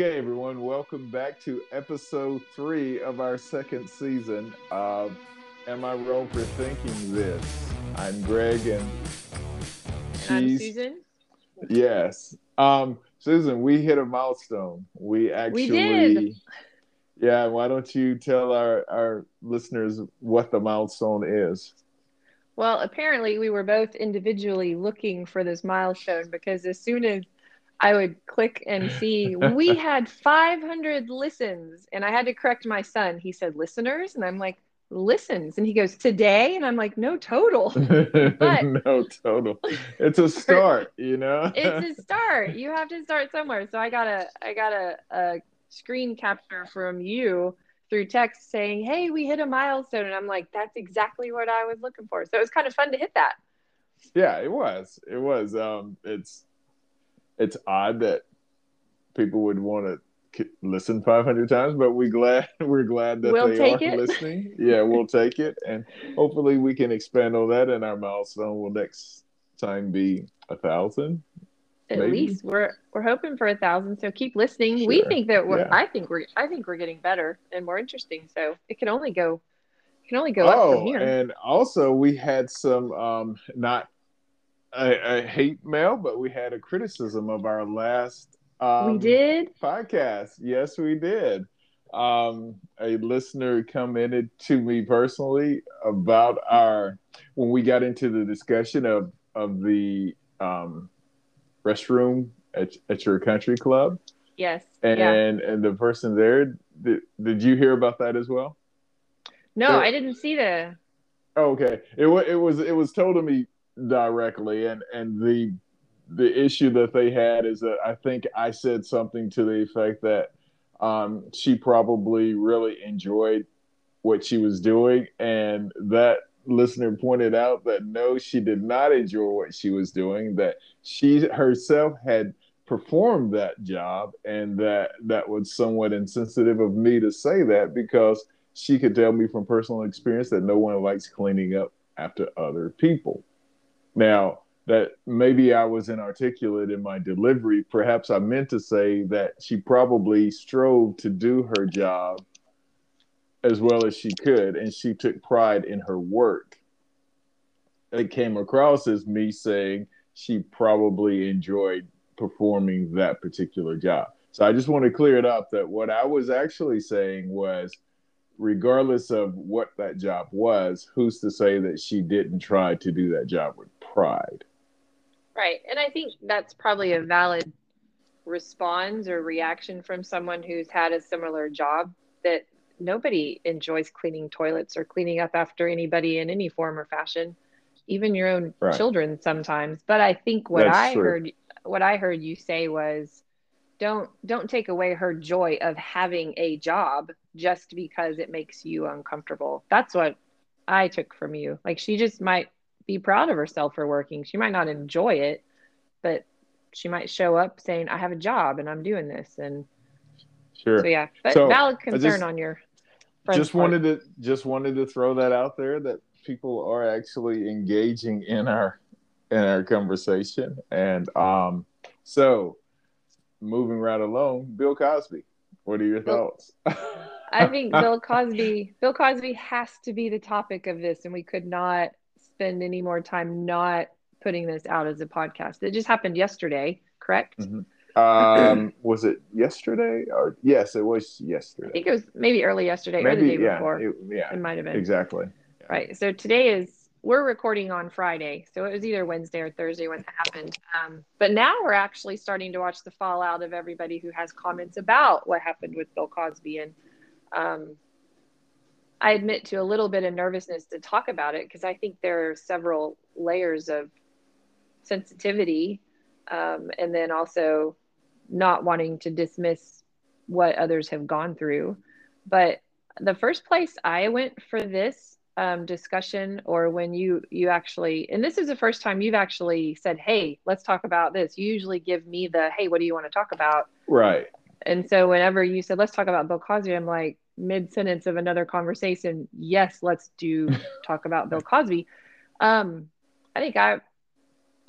Okay, everyone, welcome back to episode three of our second season of Am I Wrong for Thinking This? I'm Greg and I'm Susan. Yes. Um, Susan, we hit a milestone. We actually we did. Yeah, why don't you tell our, our listeners what the milestone is? Well, apparently we were both individually looking for this milestone because as soon as I would click and see we had 500 listens, and I had to correct my son. He said listeners, and I'm like listens, and he goes today, and I'm like no total, but no total. It's a start, you know. it's a start. You have to start somewhere. So I got a I got a, a screen capture from you through text saying, "Hey, we hit a milestone," and I'm like, "That's exactly what I was looking for." So it was kind of fun to hit that. Yeah, it was. It was. Um, it's it's odd that people would want to listen 500 times, but we glad we're glad that we'll they are it. listening. Yeah, we'll take it, and hopefully we can expand on that. And our milestone will next time be a thousand. At maybe. least we're we're hoping for a thousand. So keep listening. Sure. We think that we're. Yeah. I think we're. I think we're getting better and more interesting. So it can only go. It can only go oh, up from oh, here. And also, we had some um, not a, a, hate mail, but we had a criticism of our last. Um, we did podcast. Yes, we did. Um, a listener commented to me personally about our when we got into the discussion of of the um, restroom at, at your country club. Yes. And yeah. and the person there did, did you hear about that as well? No, there, I didn't see the. Oh, okay. It was it was it was told to me directly, and and the the issue that they had is that I think I said something to the effect that um, she probably really enjoyed what she was doing, and that listener pointed out that no, she did not enjoy what she was doing. That she herself had performed that job, and that that was somewhat insensitive of me to say that because she could tell me from personal experience that no one likes cleaning up after other people. Now, that maybe I was inarticulate in my delivery. Perhaps I meant to say that she probably strove to do her job as well as she could, and she took pride in her work. It came across as me saying she probably enjoyed performing that particular job. So I just want to clear it up that what I was actually saying was regardless of what that job was, who's to say that she didn't try to do that job with pride? Right. And I think that's probably a valid response or reaction from someone who's had a similar job that nobody enjoys cleaning toilets or cleaning up after anybody in any form or fashion, even your own right. children sometimes. But I think what that's I true. heard what I heard you say was don't don't take away her joy of having a job just because it makes you uncomfortable. That's what I took from you. Like she just might be proud of herself for working. She might not enjoy it, but she might show up saying, "I have a job and I'm doing this." And sure, so yeah, but so valid concern just, on your. Just part. wanted to just wanted to throw that out there that people are actually engaging in our in our conversation, and um, so moving right along, Bill Cosby. What are your thoughts? I think Bill Cosby, Bill Cosby has to be the topic of this, and we could not spend any more time not putting this out as a podcast. It just happened yesterday, correct? Mm-hmm. Um, was it yesterday? Or yes, it was yesterday. I think it was maybe early yesterday maybe, or the day yeah, before. It, yeah, it might have been exactly. Yeah. Right. So today is we're recording on Friday, so it was either Wednesday or Thursday when it happened. Um, but now we're actually starting to watch the fallout of everybody who has comments about what happened with Bill Cosby, and um, I admit to a little bit of nervousness to talk about it because I think there are several layers of sensitivity, um, and then also not wanting to dismiss what others have gone through. But the first place I went for this um, discussion or when you you actually and this is the first time you've actually said hey let's talk about this you usually give me the hey what do you want to talk about right and so whenever you said let's talk about bill cosby i'm like mid sentence of another conversation yes let's do talk about bill cosby. Um i think i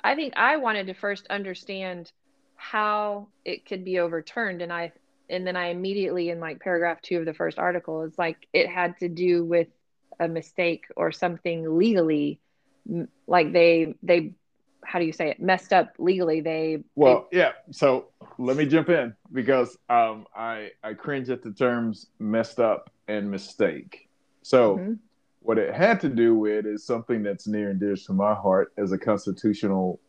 i think i wanted to first understand how it could be overturned. And i and then I immediately in like paragraph two of the first article is like it had to do with a mistake or something legally, like they they how do you say it? Messed up legally. They well they... yeah. So let me jump in because um, i i cringe at the terms messed up and mistake so mm-hmm. what it had to do with is something that's near and dear to my heart as a constitutional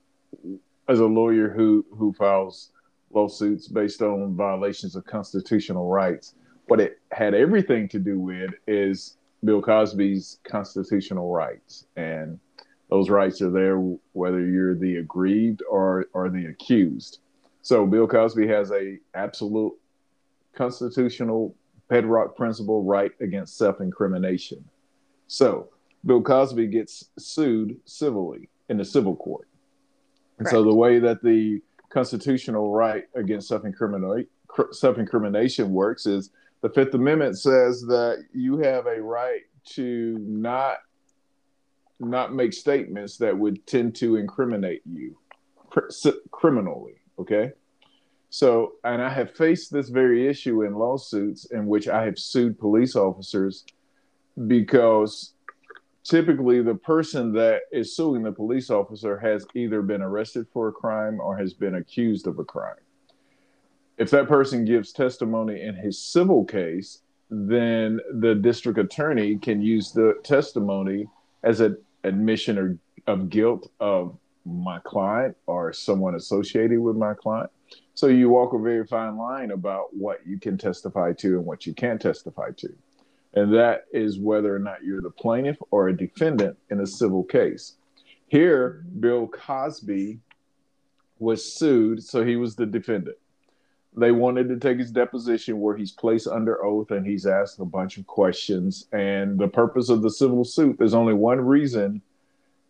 as a lawyer who who files lawsuits based on violations of constitutional rights. What it had everything to do with is Bill Cosby's constitutional rights. And those rights are there whether you're the aggrieved or, or the accused. So Bill Cosby has a absolute constitutional bedrock principle right against self-incrimination. So Bill Cosby gets sued civilly in the civil court. And so the way that the constitutional right against self-incrimination self-incrimination works is the Fifth Amendment says that you have a right to not not make statements that would tend to incriminate you criminally. Okay. So, and I have faced this very issue in lawsuits in which I have sued police officers because typically the person that is suing the police officer has either been arrested for a crime or has been accused of a crime. If that person gives testimony in his civil case, then the district attorney can use the testimony as an admission or, of guilt of my client or someone associated with my client. So you walk a very fine line about what you can testify to and what you can't testify to and that is whether or not you're the plaintiff or a defendant in a civil case. Here, Bill Cosby was sued, so he was the defendant. They wanted to take his deposition where he's placed under oath and he's asked a bunch of questions. And the purpose of the civil suit, there's only one reason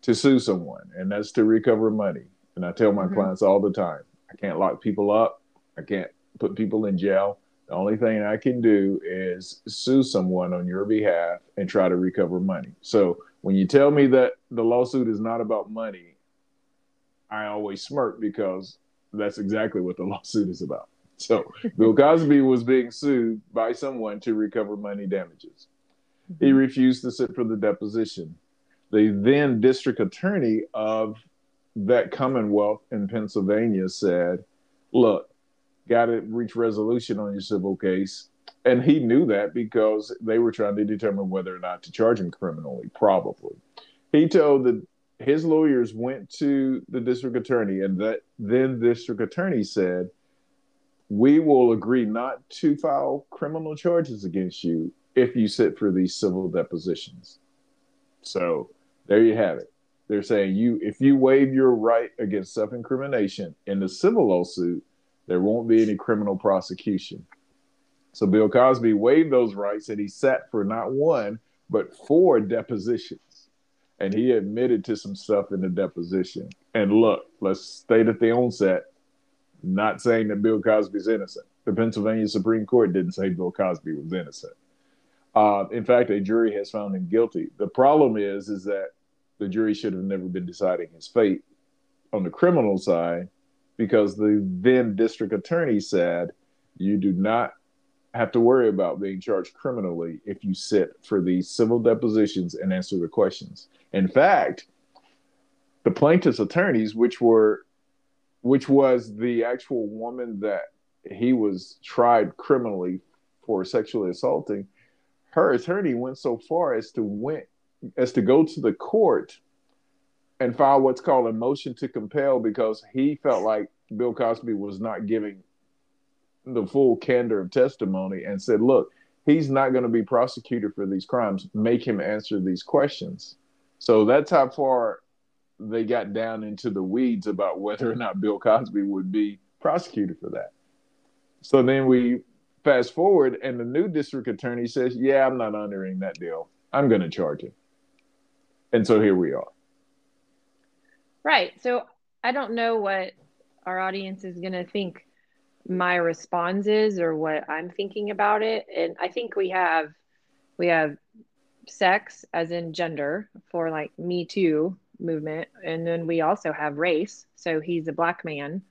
to sue someone, and that's to recover money. And I tell my mm-hmm. clients all the time I can't lock people up, I can't put people in jail. The only thing I can do is sue someone on your behalf and try to recover money. So when you tell me that the lawsuit is not about money, I always smirk because that's exactly what the lawsuit is about. So Bill Cosby was being sued by someone to recover money damages. He mm-hmm. refused to sit for the deposition. The then district attorney of that Commonwealth in Pennsylvania said, Look, got to reach resolution on your civil case. And he knew that because they were trying to determine whether or not to charge him criminally, probably. He told that his lawyers went to the district attorney, and that then district attorney said, We will agree not to file criminal charges against you if you sit for these civil depositions. So there you have it. They're saying you if you waive your right against self-incrimination in the civil lawsuit, there won't be any criminal prosecution. So Bill Cosby waived those rights and he sat for not one, but four depositions. And he admitted to some stuff in the deposition. And look, let's state at the onset, not saying that Bill Cosby's innocent. The Pennsylvania Supreme Court didn't say Bill Cosby was innocent. Uh, in fact, a jury has found him guilty. The problem is, is that the jury should have never been deciding his fate on the criminal side because the then district attorney said you do not have to worry about being charged criminally if you sit for these civil depositions and answer the questions. In fact, the plaintiff's attorneys, which were which was the actual woman that he was tried criminally for sexually assaulting, her attorney went so far as to went as to go to the court and file what's called a motion to compel because he felt like Bill Cosby was not giving the full candor of testimony and said, look, he's not going to be prosecuted for these crimes. Make him answer these questions. So that's how far they got down into the weeds about whether or not Bill Cosby would be prosecuted for that. So then we fast forward, and the new district attorney says, Yeah, I'm not honoring that deal. I'm going to charge him. And so here we are. Right. So I don't know what our audience is going to think my response is or what I'm thinking about it. And I think we have we have sex as in gender for like me too movement and then we also have race so he's a black man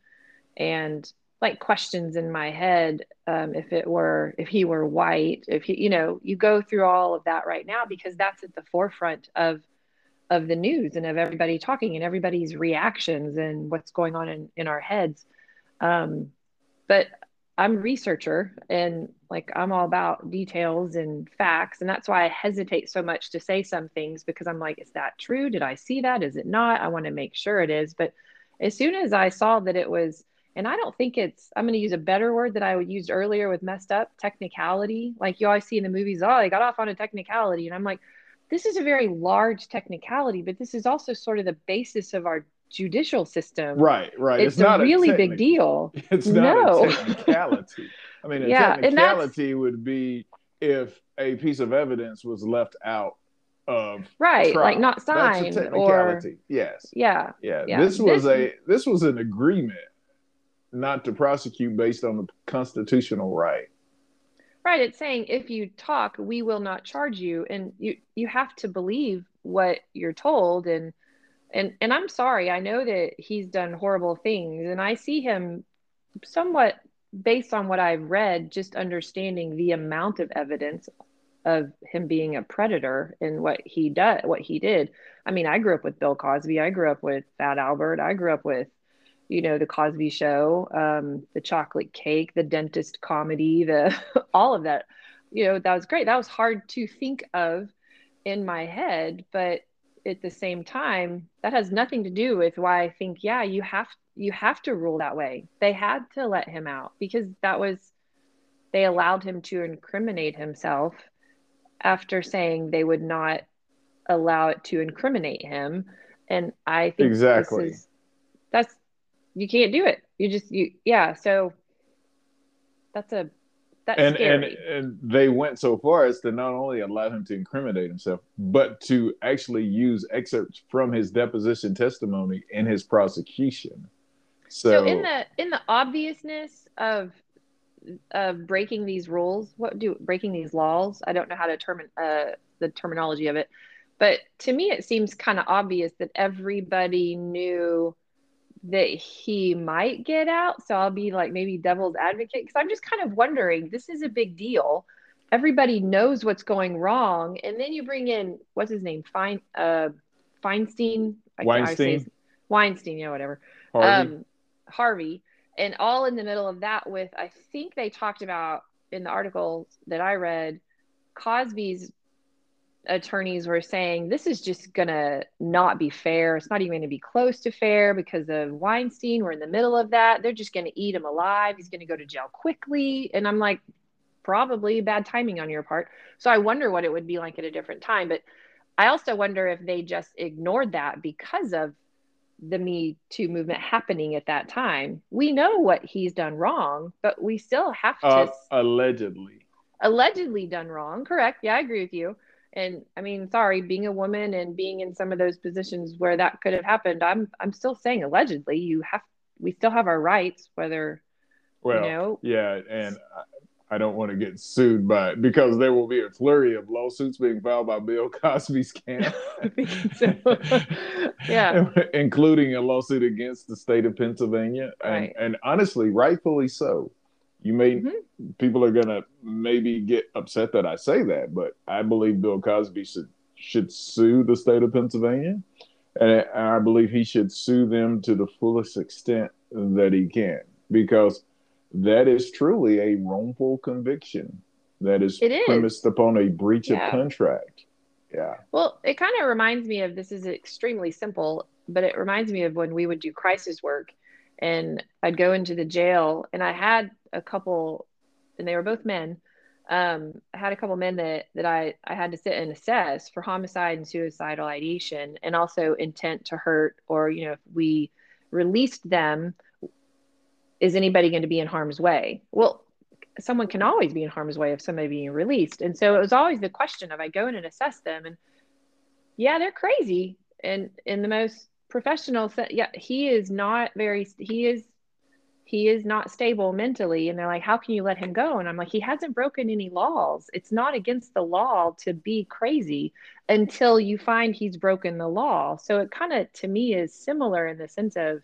and like questions in my head um, if it were if he were white if he you know you go through all of that right now because that's at the forefront of of the news and of everybody talking and everybody's reactions and what's going on in in our heads. Um, but i'm a researcher and like i'm all about details and facts and that's why i hesitate so much to say some things because i'm like is that true? Did i see that? Is it not? I want to make sure it is. But as soon as i saw that it was and I don't think it's, I'm going to use a better word that I would used earlier with messed up technicality. Like you always see in the movies, oh, they got off on a technicality. And I'm like, this is a very large technicality, but this is also sort of the basis of our judicial system. Right, right. It's, it's a really a big deal. It's not no. a technicality. I mean, a yeah, technicality would be if a piece of evidence was left out of right, trial. like not signed or yes, yeah, yeah. yeah. This was this, a this was an agreement not to prosecute based on the constitutional right. Right. It's saying if you talk, we will not charge you, and you you have to believe what you're told. And and and I'm sorry, I know that he's done horrible things, and I see him somewhat based on what I've read, just understanding the amount of evidence of him being a predator and what he does, what he did. I mean, I grew up with Bill Cosby. I grew up with Fat Albert. I grew up with you know the cosby show um, the chocolate cake the dentist comedy the all of that. You know that was great. That was hard to think of in my head but at the same time that has nothing to do with why i think yeah you have you have to rule that way. They had to let him out because that was they allowed him to incriminate himself after saying they would not allow it to incriminate him. And i think exactly. is, that's you can't do it. You just you yeah. So that's a that's and scary. and and they went so far as to not only allow him to incriminate himself, but to actually use excerpts from his deposition testimony in his prosecution. So, so in the in the obviousness of of breaking these rules, what do breaking these laws? I don't know how to term uh, the terminology of it, but to me it seems kind of obvious that everybody knew that he might get out. So I'll be like maybe devil's advocate because I'm just kind of wondering this is a big deal. Everybody knows what's going wrong. And then you bring in what's his name? Fine uh Feinstein. Weinstein. Weinstein, yeah, whatever. Harvey. Um, Harvey. And all in the middle of that with I think they talked about in the articles that I read Cosby's attorneys were saying this is just gonna not be fair. It's not even gonna be close to fair because of Weinstein. We're in the middle of that. They're just gonna eat him alive. He's gonna go to jail quickly. And I'm like, probably bad timing on your part. So I wonder what it would be like at a different time. But I also wonder if they just ignored that because of the Me Too movement happening at that time. We know what he's done wrong, but we still have to uh, allegedly allegedly done wrong. Correct? Yeah, I agree with you and i mean sorry being a woman and being in some of those positions where that could have happened i'm i'm still saying allegedly you have we still have our rights whether well you know yeah and I, I don't want to get sued by because there will be a flurry of lawsuits being filed by Bill Cosby's camp. yeah. Including a lawsuit against the state of Pennsylvania. Right. And, and honestly, rightfully so. You may mm-hmm. people are gonna maybe get upset that I say that, but I believe Bill Cosby should should sue the state of Pennsylvania, and I believe he should sue them to the fullest extent that he can because that is truly a wrongful conviction that is, is. premised upon a breach yeah. of contract. Yeah. Well, it kind of reminds me of this is extremely simple, but it reminds me of when we would do crisis work and I'd go into the jail and I had a couple and they were both men. Um, I had a couple men that that I I had to sit and assess for homicide and suicidal ideation and also intent to hurt or you know if we released them is anybody going to be in harm's way? Well, someone can always be in harm's way of somebody being released. And so it was always the question of I go in and assess them and yeah, they're crazy and in the most professional yeah he is not very he is he is not stable mentally. And they're like how can you let him go? And i'm like he hasn't broken any laws. It's not against the law to be crazy until you find he's broken the law. So it kind of to me is similar in the sense of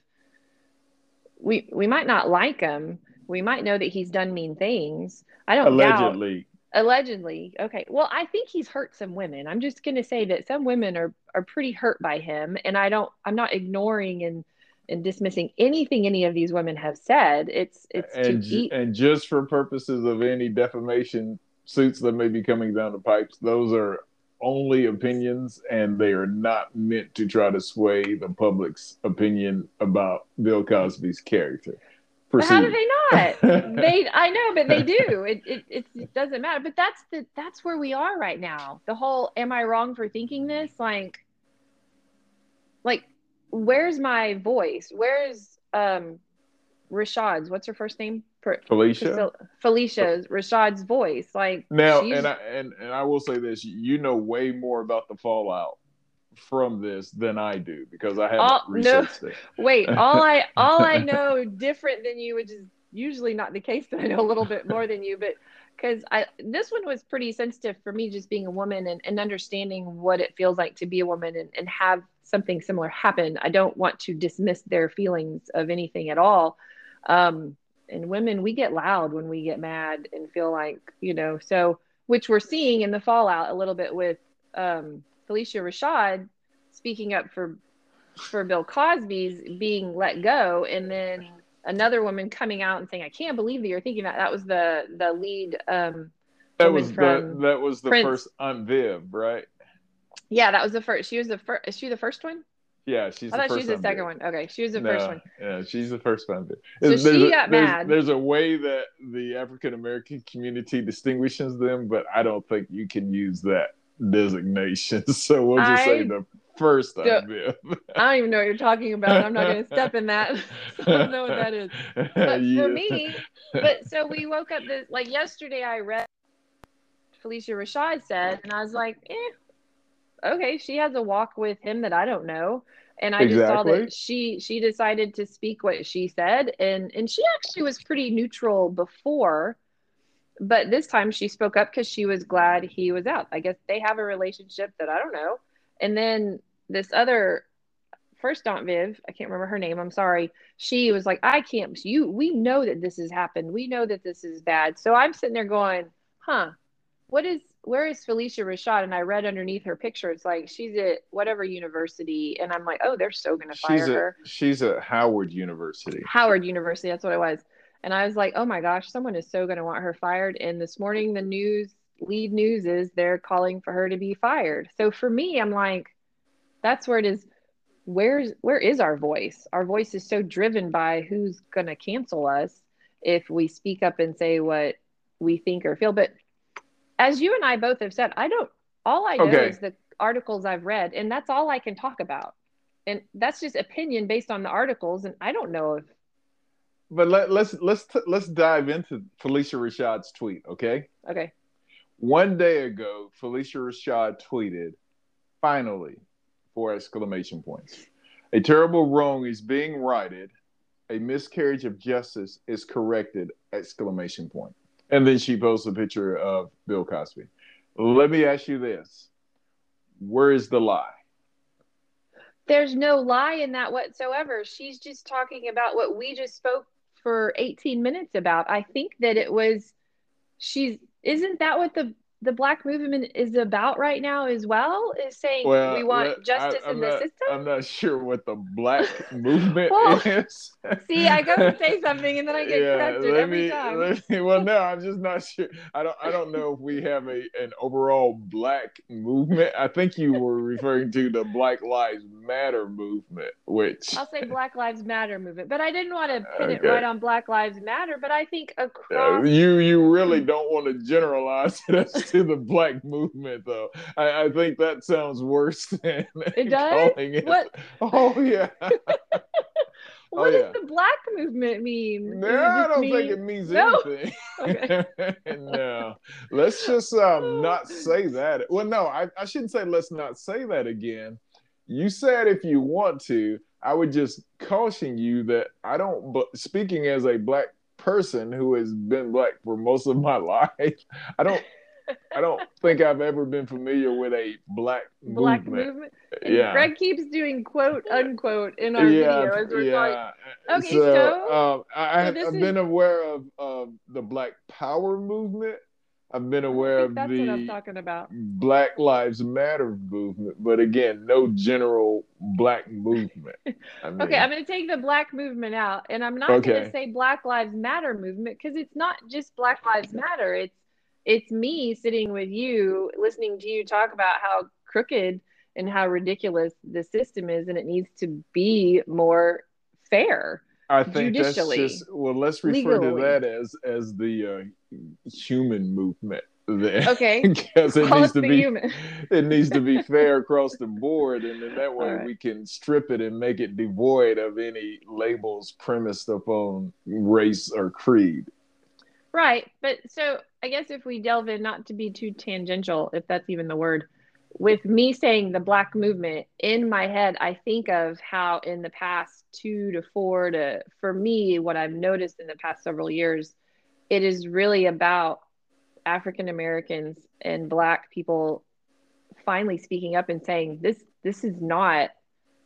we we might not like him. We might know that he's done mean things. I don't allegedly. doubt allegedly. Okay. Well, I think he's hurt some women. I'm just going to say that some women are are pretty hurt by him and I don't I'm not ignoring and and dismissing anything any of these women have said. It's it's and, eat. and just for purposes of any defamation suits that may be coming down the pipes, those are only opinions and they are not meant to try to sway the public's opinion about Bill Cosby's character. But how do they not? they I know, but they do. It, it it doesn't matter. But that's the that's where we are right now. The whole am I wrong for thinking this? Like like where's my voice? Where's um Rashad's what's her first name? Phylicia. Phylicia, Rashad's voice. Like now, and I and, and I will say this: you know way more about the fallout from this than I do because I haven't all, researched no, it. Wait, all I all I know different than you, which is usually not the case that I know a little bit more than you, but because I this one was pretty sensitive for me just being a woman and, and understanding what it feels like to be a woman and, and have something similar happen. I don't want to dismiss their feelings of anything at all. Um, and women, we get loud when we get mad and feel like, you know, so which we're seeing in the fallout a little bit with um, Phylicia Rashad speaking up for for Bill Cosby's being let go, and then another woman coming out and saying, "I can't believe that you're thinking that." That was the the lead. Um, that was the that was the Prince. first Aunt Viv, right? Yeah, that was the first. She was the first. Is she the first one? Yeah, she's. I thought she was the second one. Okay, she was the no, first one. Yeah, she's the first one. So she a, got there's, mad. There's a way that the African American community distinguishes them, but I don't think you can use that designation. So we'll just I, say the first idea. I don't even know what you're talking about. I'm not going to step in that. I don't know what that is. But yeah. for me, but so we woke up this like yesterday. I read Phylicia Rashad said, and I was like, eh, okay, she has a walk with him that I don't know. And I exactly. just saw that she she decided to speak what she said, and and she actually was pretty neutral before but this time she spoke up because she was glad he was out. I guess they have a relationship that I don't know. And then this other first Aunt Viv, I can't remember her name. I'm sorry. She was like, I can't. You, we know that this has happened. We know that this is bad. So I'm sitting there going, huh? What is? Where is Phylicia Rashad? And I read underneath her picture, it's like she's at whatever university, and I'm like, oh, they're so gonna fire she's her. She's at Howard University. Howard University. That's what it was. And I was like, oh my gosh, someone is so gonna want her fired. And this morning, the news lead news is they're calling for her to be fired. So for me, I'm like, that's where it is. Where's where is our voice? Our voice is so driven by who's gonna cancel us if we speak up and say what we think or feel. But as you and I both have said, I don't all I know okay. is the articles I've read, and that's all I can talk about. And that's just opinion based on the articles, and I don't know if but let, let's let's let's dive into Phylicia Rashad's tweet, okay? Okay. One day ago, Phylicia Rashad tweeted, finally, four exclamation points. A terrible wrong is being righted. A miscarriage of justice is corrected, exclamation point. And then she posts a picture of Bill Cosby. Let me ask you this. Where is the lie? There's no lie in that whatsoever. She's just talking about what we just spoke for 18 minutes about. I think that it was she's isn't that what the the black movement is about right now as well is saying well, we want justice I, in the not, system? I'm not sure what the black movement well, is. see i go and say something and then i get yeah, corrected every me, time. me, well no i'm just not sure. I don't i don't know if we have a an overall black movement. I think you were referring to the black lives matter movement which i'll say black lives matter movement but i didn't want to pin okay. it right on black lives matter but i think across uh, you you really don't want to generalize it to the black movement, though. I, I think that sounds worse than it does. It, what? Oh yeah. What oh, does yeah. the black movement mean? No, I don't mean... think it means no? anything. no, let's just um, not say that. Well, no, I, I shouldn't say let's not say that again. You said if you want to, I would just caution you that I don't. But speaking as a black person who has been black for most of my life, I don't I don't think I've ever been familiar with a black movement. black movement. movement. yeah. Greg keeps doing quote unquote in our yeah, video as we're yeah. talking. Okay, so, so, um, I, so I've been aware of, of the Black Power movement I've been aware of the what I'm talking about. Black Lives Matter movement, but again, no general black movement. I mean, okay, I'm going to take the black movement out, and I'm not okay. going to say Black Lives Matter movement because it's not just Black Lives Matter. It's it's me sitting with you, listening to you talk about how crooked and how ridiculous the system is, and it needs to be more fair. I think that's just well. Let's refer legally. to that as as the uh, human movement. There. Okay, because it Call needs to be human. it needs to be fair across the board, and then that way right. we can strip it and make it devoid of any labels premised upon race or creed. Right, but so I guess if we delve in, not to be too tangential, if that's even the word, with me saying the black movement in my head i think of how in the past two to four to for me what i've noticed in the past several years it is really about african americans and black people finally speaking up and saying this this is not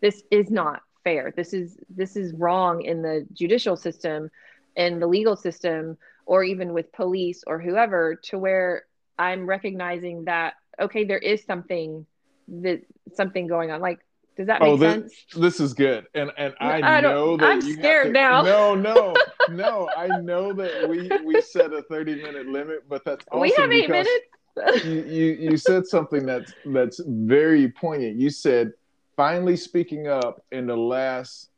this is not fair. This is this is wrong in the judicial system and the legal system or even with police or whoever to where i'm recognizing that okay, there is something that something going on. Like, does that make oh, this, sense? This is good, and and I, I know that I'm scared to, now. No, no, no. I know that we we set a 30 minute limit, but that's also we have eight minutes. you, you you said something that's that's very poignant. You said finally speaking up in the last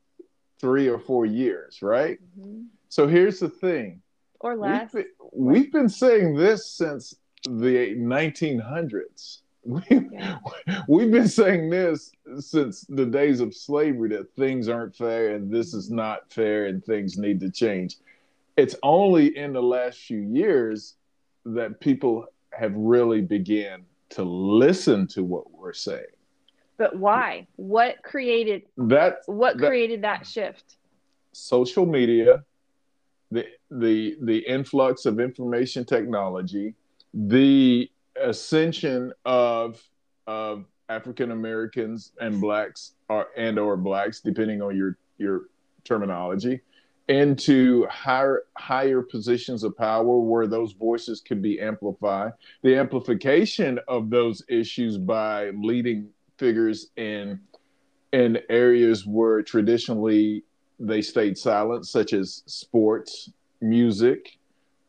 three or four years, right? Mm-hmm. So here's the thing. Or last. We've been, we've been saying this since the 1900s. We, have been saying this since the days of slavery that things aren't fair and this is not fair and things need to change. It's only in the last few years that people have really began to listen to what we're saying. But why? What created that? What that, created that shift? Social media, the the the influx of information technology, the ascension of of African Americans and blacks or and or blacks, depending on your your terminology, into higher higher positions of power where those voices could be amplified. The amplification of those issues by leading figures in in areas where traditionally they stayed silent, such as sports, music,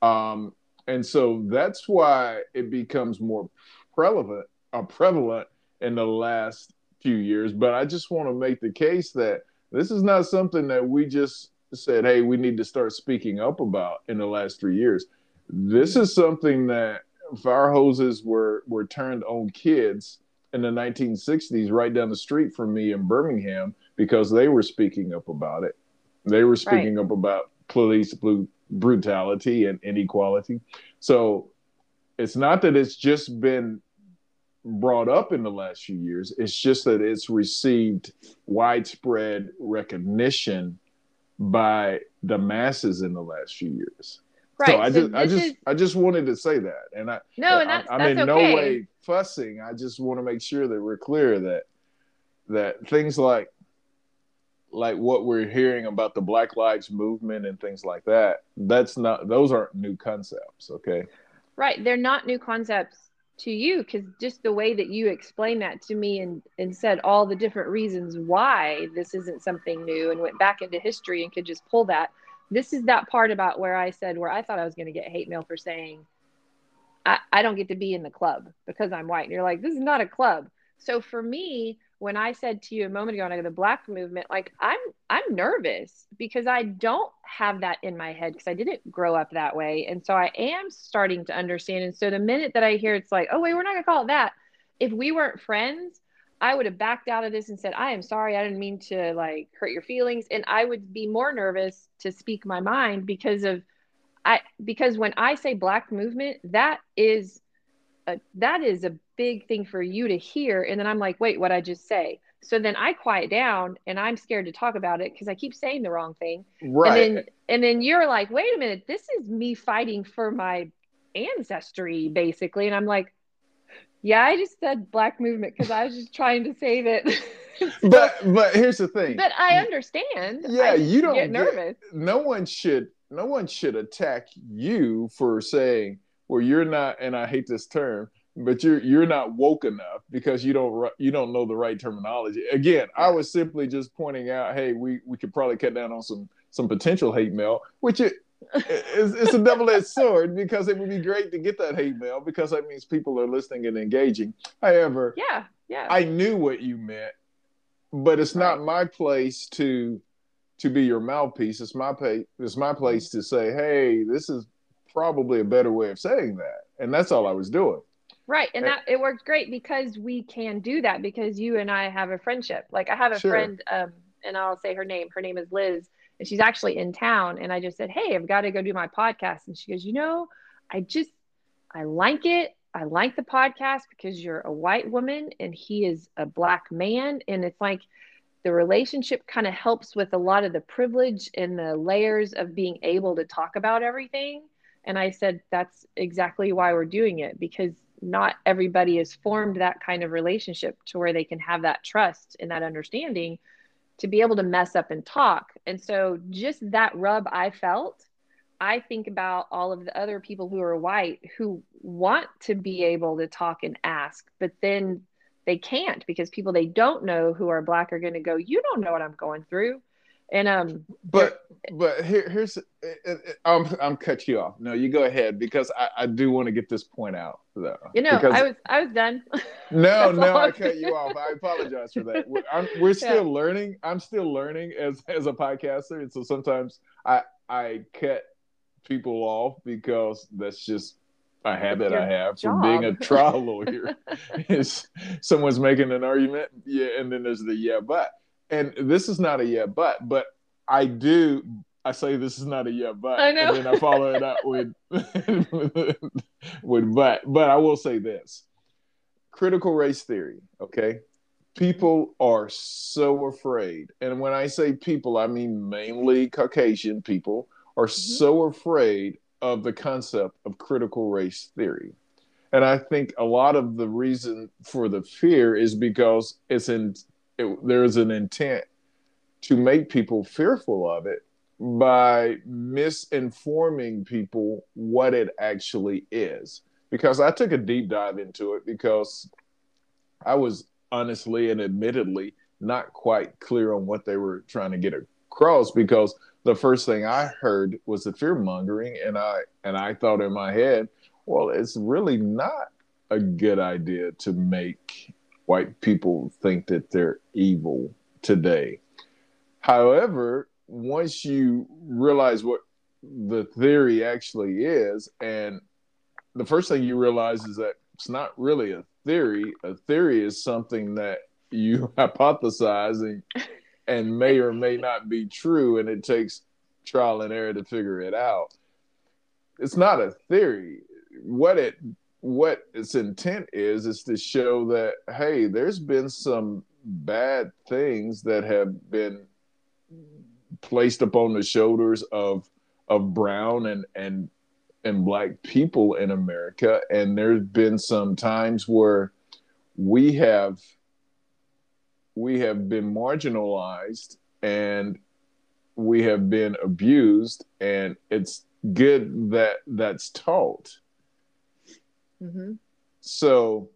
um, and so that's why it becomes more prevalent uh, prevalent in the last few years. But i just want to make the case that this is not something that we just said hey we need to start speaking up about in the last three years. This is something that fire hoses were were turned on kids in the 1960s right down the street from me in birmingham because they were speaking up about it they were speaking right. up about police brutality and inequality. So it's not that it's just been brought up in the last few years, it's just that it's received widespread recognition by the masses in the last few years. Right. So I so just I just is... I just wanted to say that. And I No, and that's, I, am in okay. no way fussing. I just want to make sure that we're clear that that things like like what we're hearing about the Black Lives Movement and things like that, that's not those aren't new concepts, okay? Right, they're not new concepts to you because just the way that you explained that to me and and said all the different reasons why this isn't something new and went back into history and could just pull that. This is that part about where I said where I thought I was going to get hate mail for saying I, I don't get to be in the club because I'm white. And you're like, this is not a club. So for me, when I said to you a moment ago, the black movement, like I'm I'm nervous because I don't have that in my head because I didn't grow up that way. And so I am starting to understand. And so the minute that I hear it's like, oh wait, we're not gonna call it that. If we weren't friends, I would have backed out of this and said, I am sorry, I didn't mean to like hurt your feelings. And I would be more nervous to speak my mind because of I because when I say black movement, that is a, that is a big thing for you to hear and then i'm like wait what i just say so then i quiet down and i'm scared to talk about it because i keep saying the wrong thing right and then and then you're like wait a minute this is me fighting for my ancestry, basically. And I'm like, yeah, I just said black movement because I was just trying to say that. so, but but here's the thing. But I understand. Yeah, I you don't get nervous. Get, no one should no one should attack you for saying, well, you're not, and I hate this term, but you're you're not woke enough because you don't you don't know the right terminology. Again, I was simply just pointing out, hey, we we could probably cut down on some some potential hate mail, which it it's, it's a double-edged sword because it would be great to get that hate mail because that means people are listening and engaging. However, yeah, yeah, I knew what you meant, but it's not my place to to be your mouthpiece. It's my pay. It's my place to say, hey, this is probably a better way of saying that, and that's all I was doing. Right, and that it worked great because we can do that because you and I have a friendship. Like I have a sure. friend, um, and I'll say her name. Her name is Liz, and she's actually in town. And I just said, "Hey, I've got to go do my podcast," and she goes, "You know, I just I like it. I like the podcast because you're a white woman and he is a black man, and it's like." the relationship kind of helps with a lot of the privilege and the layers of being able to talk about everything. And I said, that's exactly why we're doing it because not everybody has formed that kind of relationship to where they can have that trust and that understanding to be able to mess up and talk. And so, just that rub I felt, I think about all of the other people who are white who want to be able to talk and ask, but then they can't because people they don't know who are black are going to go, You don't know what I'm going through. And um, but but here here's I'm I'm cut you off. No, you go ahead because I, I do want to get this point out though. You know, because, I was I was done. no, no, I cut you off. I apologize for that. We're, I'm, we're still yeah. learning. I'm still learning as as a podcaster, and so sometimes I I cut people off because that's just a habit I have job. from being a trial lawyer. is someone's making an argument, yeah, and then there's the yeah, but and this is not a yeah, but, but I do. I say this is not a yeah, but, I know. and then I follow it up with with but. But I will say this: critical race theory. Okay, people are so afraid, and when I say people, I mean mainly Caucasian people are mm-hmm. so afraid of the concept of critical race theory. And I think a lot of the reason for the fear is because it's in it, there's an intent to make people fearful of it by misinforming people what it actually is. Because I took a deep dive into it because I was honestly and admittedly not quite clear on what they were trying to get across because the first thing I heard was the fear mongering and I and I thought in my head, well, it's really not a good idea to make white people think that they're evil today. However, once you realize what the theory actually is, and the first thing you realize is that it's not really a theory. A theory is something that you hypothesize and, and may or may not be true, and it takes trial and error to figure it out. It's not a theory. What it what its intent is is to show that hey there's been some bad things that have been placed upon the shoulders of of brown and and and black people in America. And there's been some times where we have we have been marginalized and we have been abused. And it's good that that's taught Mm-hmm. So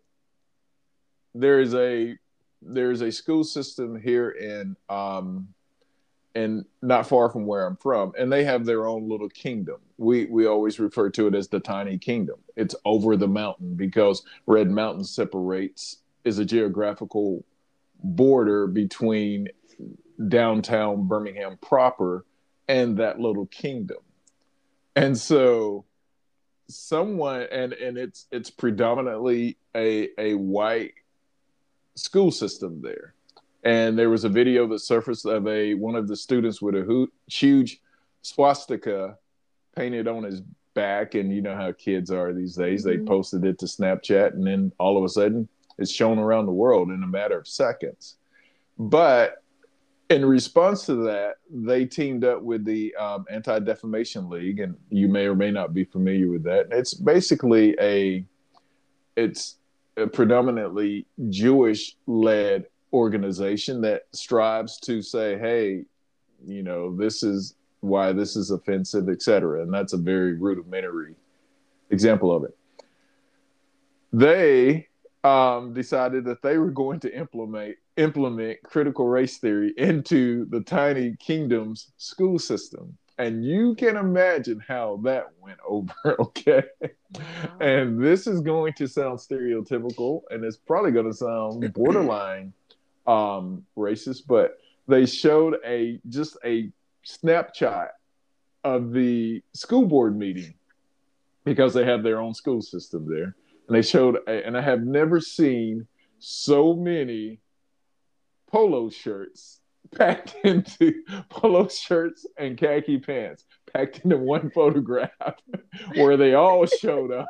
there is a there is a school system here in um, and not far from where I'm from, and they have their own little kingdom. We we always refer to it as the tiny kingdom. It's over the mountain because Red Mountain separates is a geographical border between downtown Birmingham proper and that little kingdom. And so someone and and it's it's predominantly a a white school system there. And there was a video that surfaced of a one of the students with a huge swastika painted on his back. And you know how kids are these days. Mm-hmm. they posted it to snapchat and then all of a sudden it's shown around the world in a matter of seconds. But in response to that, they teamed up with the um, Anti Defamation League, and you may or may not be familiar with that. It's basically a it's a predominantly Jewish led organization that strives to say, hey, you know, this is why this is offensive, etc. And that's a very rudimentary example of it. They um, decided that they were going to implement implement critical race theory into the tiny kingdom's school system. And you can imagine how that went over, okay? Wow. And this is going to sound stereotypical and it's probably going to sound borderline um, racist, but they showed a just a snapshot of the school board meeting because they have their own school system there. And they showed, and I have never seen so many polo shirts packed into polo shirts and khaki pants packed into one photograph where they all showed up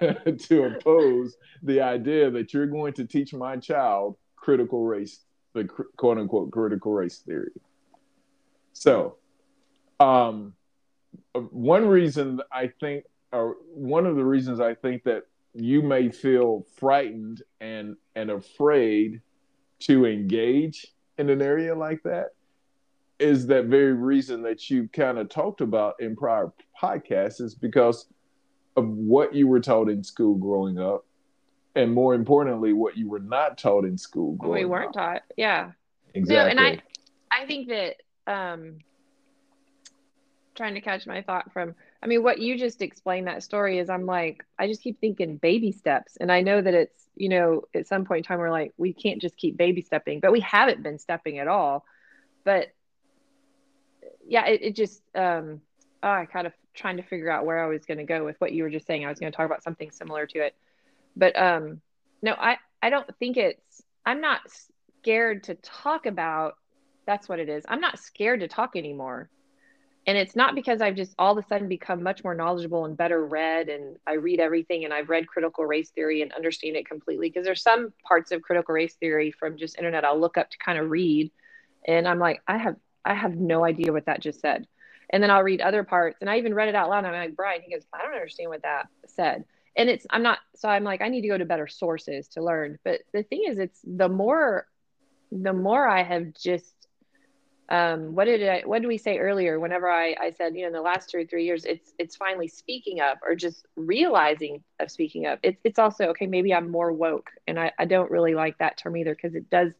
to oppose the idea that you're going to teach my child critical race, the quote unquote critical race theory. So, um, one reason I think, or one of the reasons I think that you may feel frightened and and afraid to engage in an area like that is that very reason that you kind of talked about in prior podcasts is because of what you were taught in school growing up and more importantly what you were not taught in school we weren't up. taught yeah exactly no, and i i think that um trying to catch my thought from i mean what you just explained that story is i'm like i just keep thinking baby steps. And i know that it's you know at some point in time we're like we can't just keep baby stepping but we haven't been stepping at all. But yeah it, it just um oh, i kind of trying to figure out where i was going to go with what you were just saying. I was going to talk about something similar to it. But um no i i don't think it's i'm not scared to talk about that's what it is. I'm not scared to talk anymore and it's not because I've just all of a sudden become much more knowledgeable and better read and I read everything and I've read critical race theory and understand it completely because there's some parts of critical race theory from just internet I'll look up to kind of read and I'm like I have I have no idea what that just said. And then I'll read other parts and I even read it out loud and I'm like Brian he goes I don't understand what that said. And it's I'm not so I'm like I need to go to better sources to learn. But the thing is it's the more the more I have just um, what did I, what did we say earlier? Whenever I, I said, you know, in the last two or three years, it's it's finally speaking up or just realizing of speaking up. It's it's also okay. Maybe I'm more woke, and I, I don't really like that term either because it does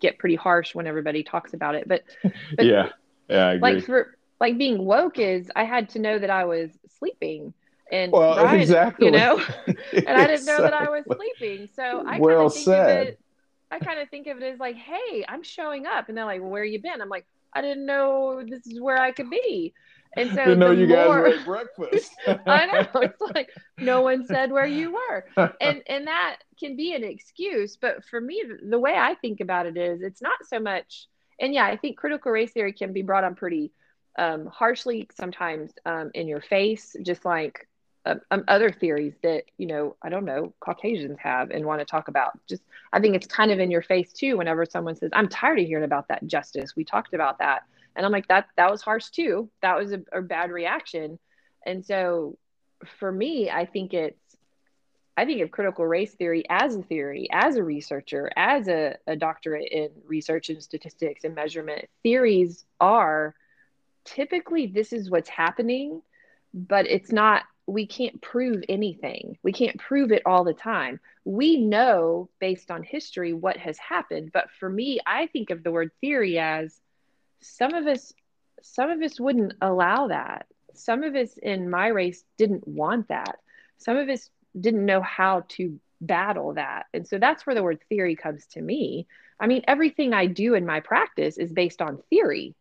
get pretty harsh when everybody talks about it. But, but yeah, yeah, I agree. Like for like being woke is I had to know that I was sleeping. And well, Brian, exactly. you know, and I didn't know that I was sleeping. So I well kind of think said. I kind of think of it as like, hey, I'm showing up. And they're like, well, where you been? I'm like, I didn't know this is where I could be. And so Didn't know you more, guys were at breakfast. I know. It's like no one said where you were. And and that can be an excuse. But for me, the way I think about it is it's not so much and yeah, I think critical race theory can be brought on pretty um, harshly sometimes um, in your face, just like um, um, other theories that you know i don't know caucasians have and want to talk about. Just i think it's kind of in your face too whenever someone says i'm tired of hearing about that justice. We talked about that. And i'm like that that was harsh too. That was a, a bad reaction. And so for me i think it's i think of critical race theory as a theory as a researcher as a, a doctorate in research and statistics and measurement. Theories are typically this is what's happening but it's not we can't prove anything. We can't prove it all the time. We know based on history what has happened, but for me, I think of the word theory as some of us some of us wouldn't allow that. Some of us in my race didn't want that. Some of us didn't know how to battle that. And so that's where the word theory comes to me. I mean, everything I do in my practice is based on theory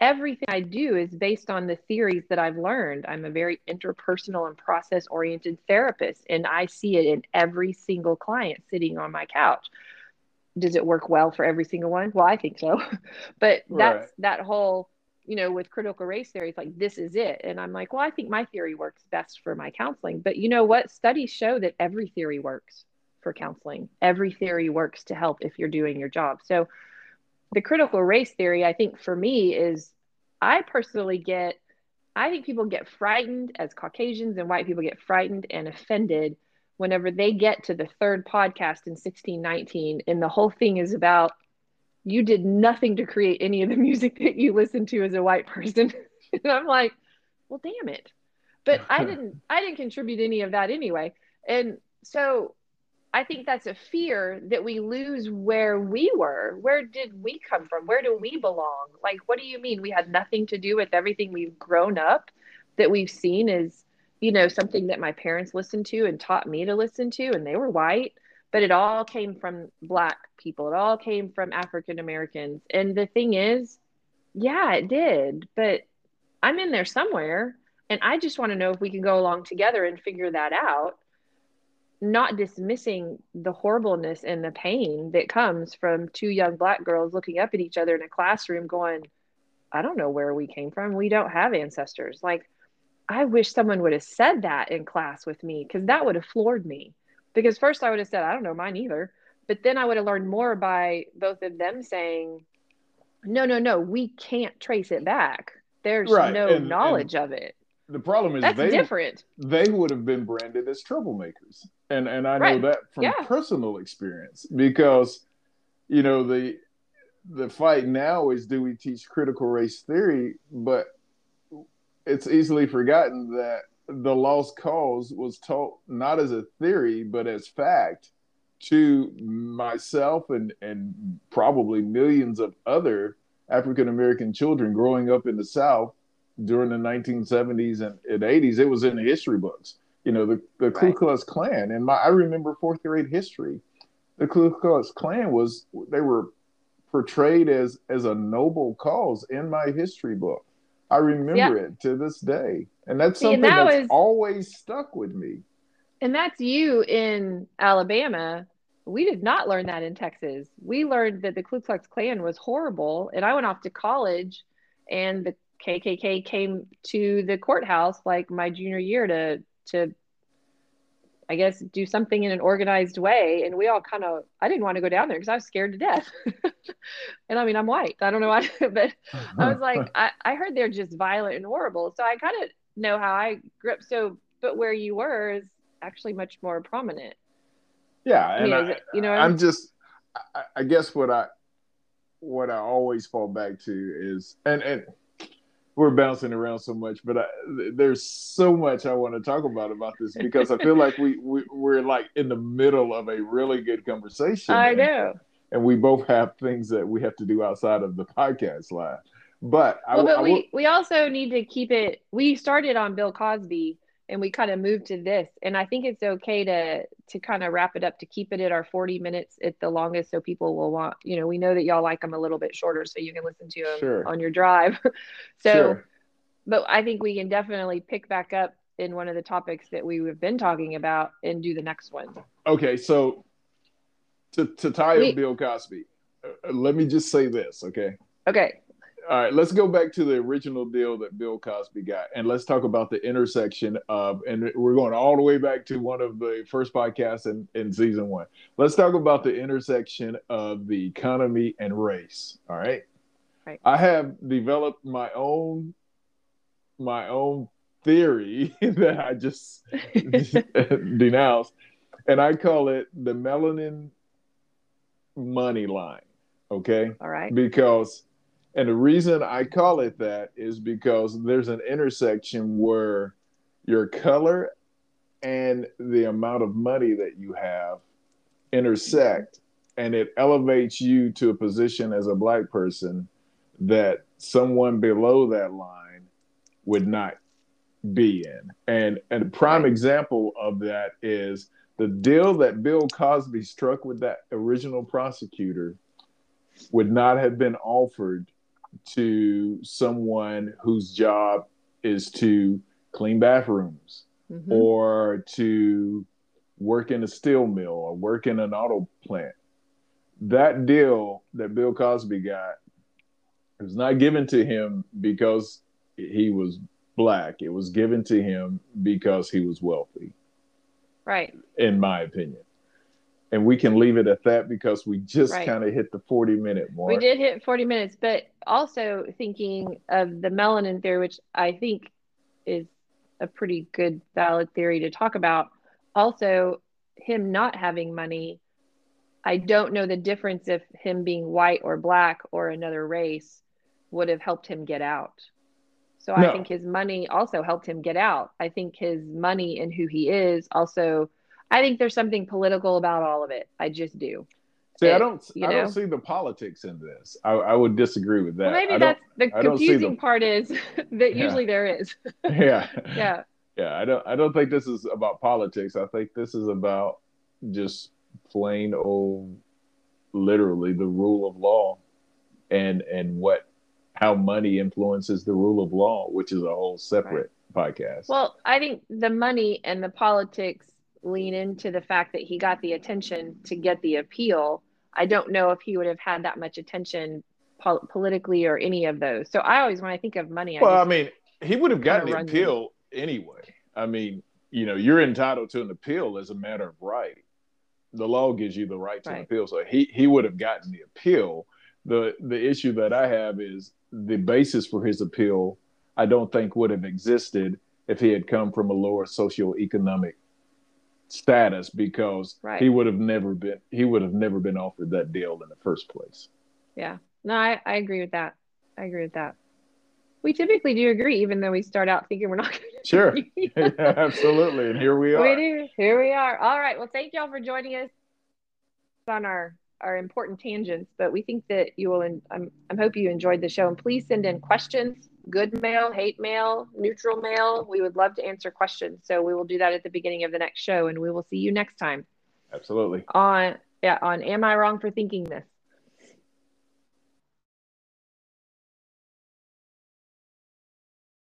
everything I do is based on the theories that I've learned. I'm a very interpersonal and process oriented therapist, and I see it in every single client sitting on my couch. Does it work well for every single one? Well, I think so. but that's Right. that whole, you know, with critical race theory, it's like, this is it. And I'm like, well, I think my theory works best for my counseling. But you know what? Studies show that every theory works for counseling, every theory works to help if you're doing your job. So, the critical race theory, I think for me is I personally get, I think people get frightened as Caucasians and white people get frightened and offended whenever they get to the third podcast in 1619 and the whole thing is about you did nothing to create any of the music that you listen to as a white person. and I'm like, well, damn it. But I didn't, I didn't contribute any of that anyway. And so I think that's a fear that we lose where we were. Where did we come from? Where do we belong? Like, what do you mean we had nothing to do with everything we've grown up that we've seen is, you know, something that my parents listened to and taught me to listen to, and they were white, but it all came from Black people. It all came from African Americans. And the thing is, yeah, it did, but I'm in there somewhere. And I just want to know if we can go along together and figure that out not dismissing the horribleness and the pain that comes from two young black girls looking up at each other in a classroom going i don't know where we came from. We don't have ancestors. Like i wish someone would have said that in class with me because that would have floored me. Because first i would have said i don't know mine either. But then i would have learned more by both of them saying no no no we can't trace it back. There's right. no and, knowledge and, of it. the problem is that's they, different. They would have been branded as troublemakers, and and I know that from yeah. personal experience because, you know the the fight now is do we teach critical race theory, but it's easily forgotten that the lost cause was taught not as a theory but as fact to myself and and probably millions of other African American children growing up in the South during the 1970s and, and 80s. It was in the history books. You know, the, the Ku Klux Klan. And my I remember fourth grade history. The Ku Klux Klan was they were portrayed as as a noble cause in my history book. I remember it to this day. And that's something See, that that's was, always stuck with me. And that's you in Alabama. We did not learn that in Texas. We learned that the Ku Klux Klan was horrible. And I went off to college and the KKK came to the courthouse like my junior year to to I guess do something in an organized way and we all kind of I didn't want to go down there because I was scared to death. and I mean I'm white. I don't know why but I was like I, I heard they're just violent and horrible. So I kind of know how I grew up so but where you were is actually much more prominent. Yeah, and you know, I, it, you know I'm just I, I guess what I what I always fall back to is and and we're bouncing around so much, but I, there's so much I want to talk about about this because I feel like we, we we're like in the middle of a really good conversation. I and, know, and we both have things that we have to do outside of the podcast live. But well, I, but I, we we also need to keep it. We started on Bill Cosby, and we kind of moved to this, and I think it's okay to to kind of wrap it up to keep it at our 40 minutes at the longest, so people will want. You know, we know that y'all like them a little bit shorter, so you can listen to them sure. on your drive. so, sure. but I think we can definitely pick back up in one of the topics that we have been talking about and do the next one. Okay, so to to tie up Bill Cosby, uh, let me just say this, okay? Okay all right, let's go back to the original deal that Bill Cosby got, and let's talk about the intersection of, and we're going all the way back to one of the first podcasts in, in season one. Let's talk about the intersection of the economy and race. All right. Right. I have developed my own my own theory that I just denounced, and I call it the melanin money line. Okay. All right. Because and the reason I call it that is because there's an intersection where your color and the amount of money that you have intersect and it elevates you to a position as a black person that someone below that line would not be in. And, and a prime example of that is the deal that Bill Cosby struck with that original prosecutor would not have been offered to someone whose job is to clean bathrooms mm-hmm. or to work in a steel mill or work in an auto plant. That deal that Bill Cosby got was not given to him because he was black. It was given to him because he was wealthy. Right. In my opinion. And we can leave it at that because we just right. kind of hit the 40 minute mark. We did hit 40 minutes, but also thinking of the melanin theory, which I think is a pretty good valid theory to talk about. Also, him not having money, I don't know the difference if him being white or black or another race would have helped him get out. So no. I think his money also helped him get out. I think his money and who he is also I think there's something political about all of it. I just do. See, it, I don't. I know? don't see the politics in this. I, I would disagree with that. Well, maybe that's the confusing the, part is that usually there is. yeah. Yeah. Yeah. I don't. I don't think this is about politics. I think this is about just plain old, literally the rule of law, and and what how money influences the rule of law, which is a whole separate right. podcast. Well, I think the money and the politics lean into the fact that he got the attention to get the appeal. I don't know if he would have had that much attention pol- politically or any of those. So I always, when I think of money, well, I, I mean, he would have gotten the appeal anyway. I mean, you know, you're entitled to an appeal as a matter of right. The law gives you the right to right. appeal, so he he would have gotten the appeal. the The issue that I have is the basis for his appeal. I don't think would have existed if he had come from a lower socioeconomic status because right. he would have never been he would have never been offered that deal in the first place. Yeah. No, I, I agree with that. I agree with that. We typically do agree, even though we start out thinking we're not going to. Sure. yeah, absolutely. And here we are. We do. Here we are. All right. Well, thank y'all for joining us on our our important tangents, but we think that you will. And I'm I'm hope you enjoyed the show. And please send in questions good mail, hate mail, neutral mail. We would love to answer questions. So we will do that at the beginning of the next show and we will see you next time. Absolutely. On yeah, on Am I Wrong for Thinking This?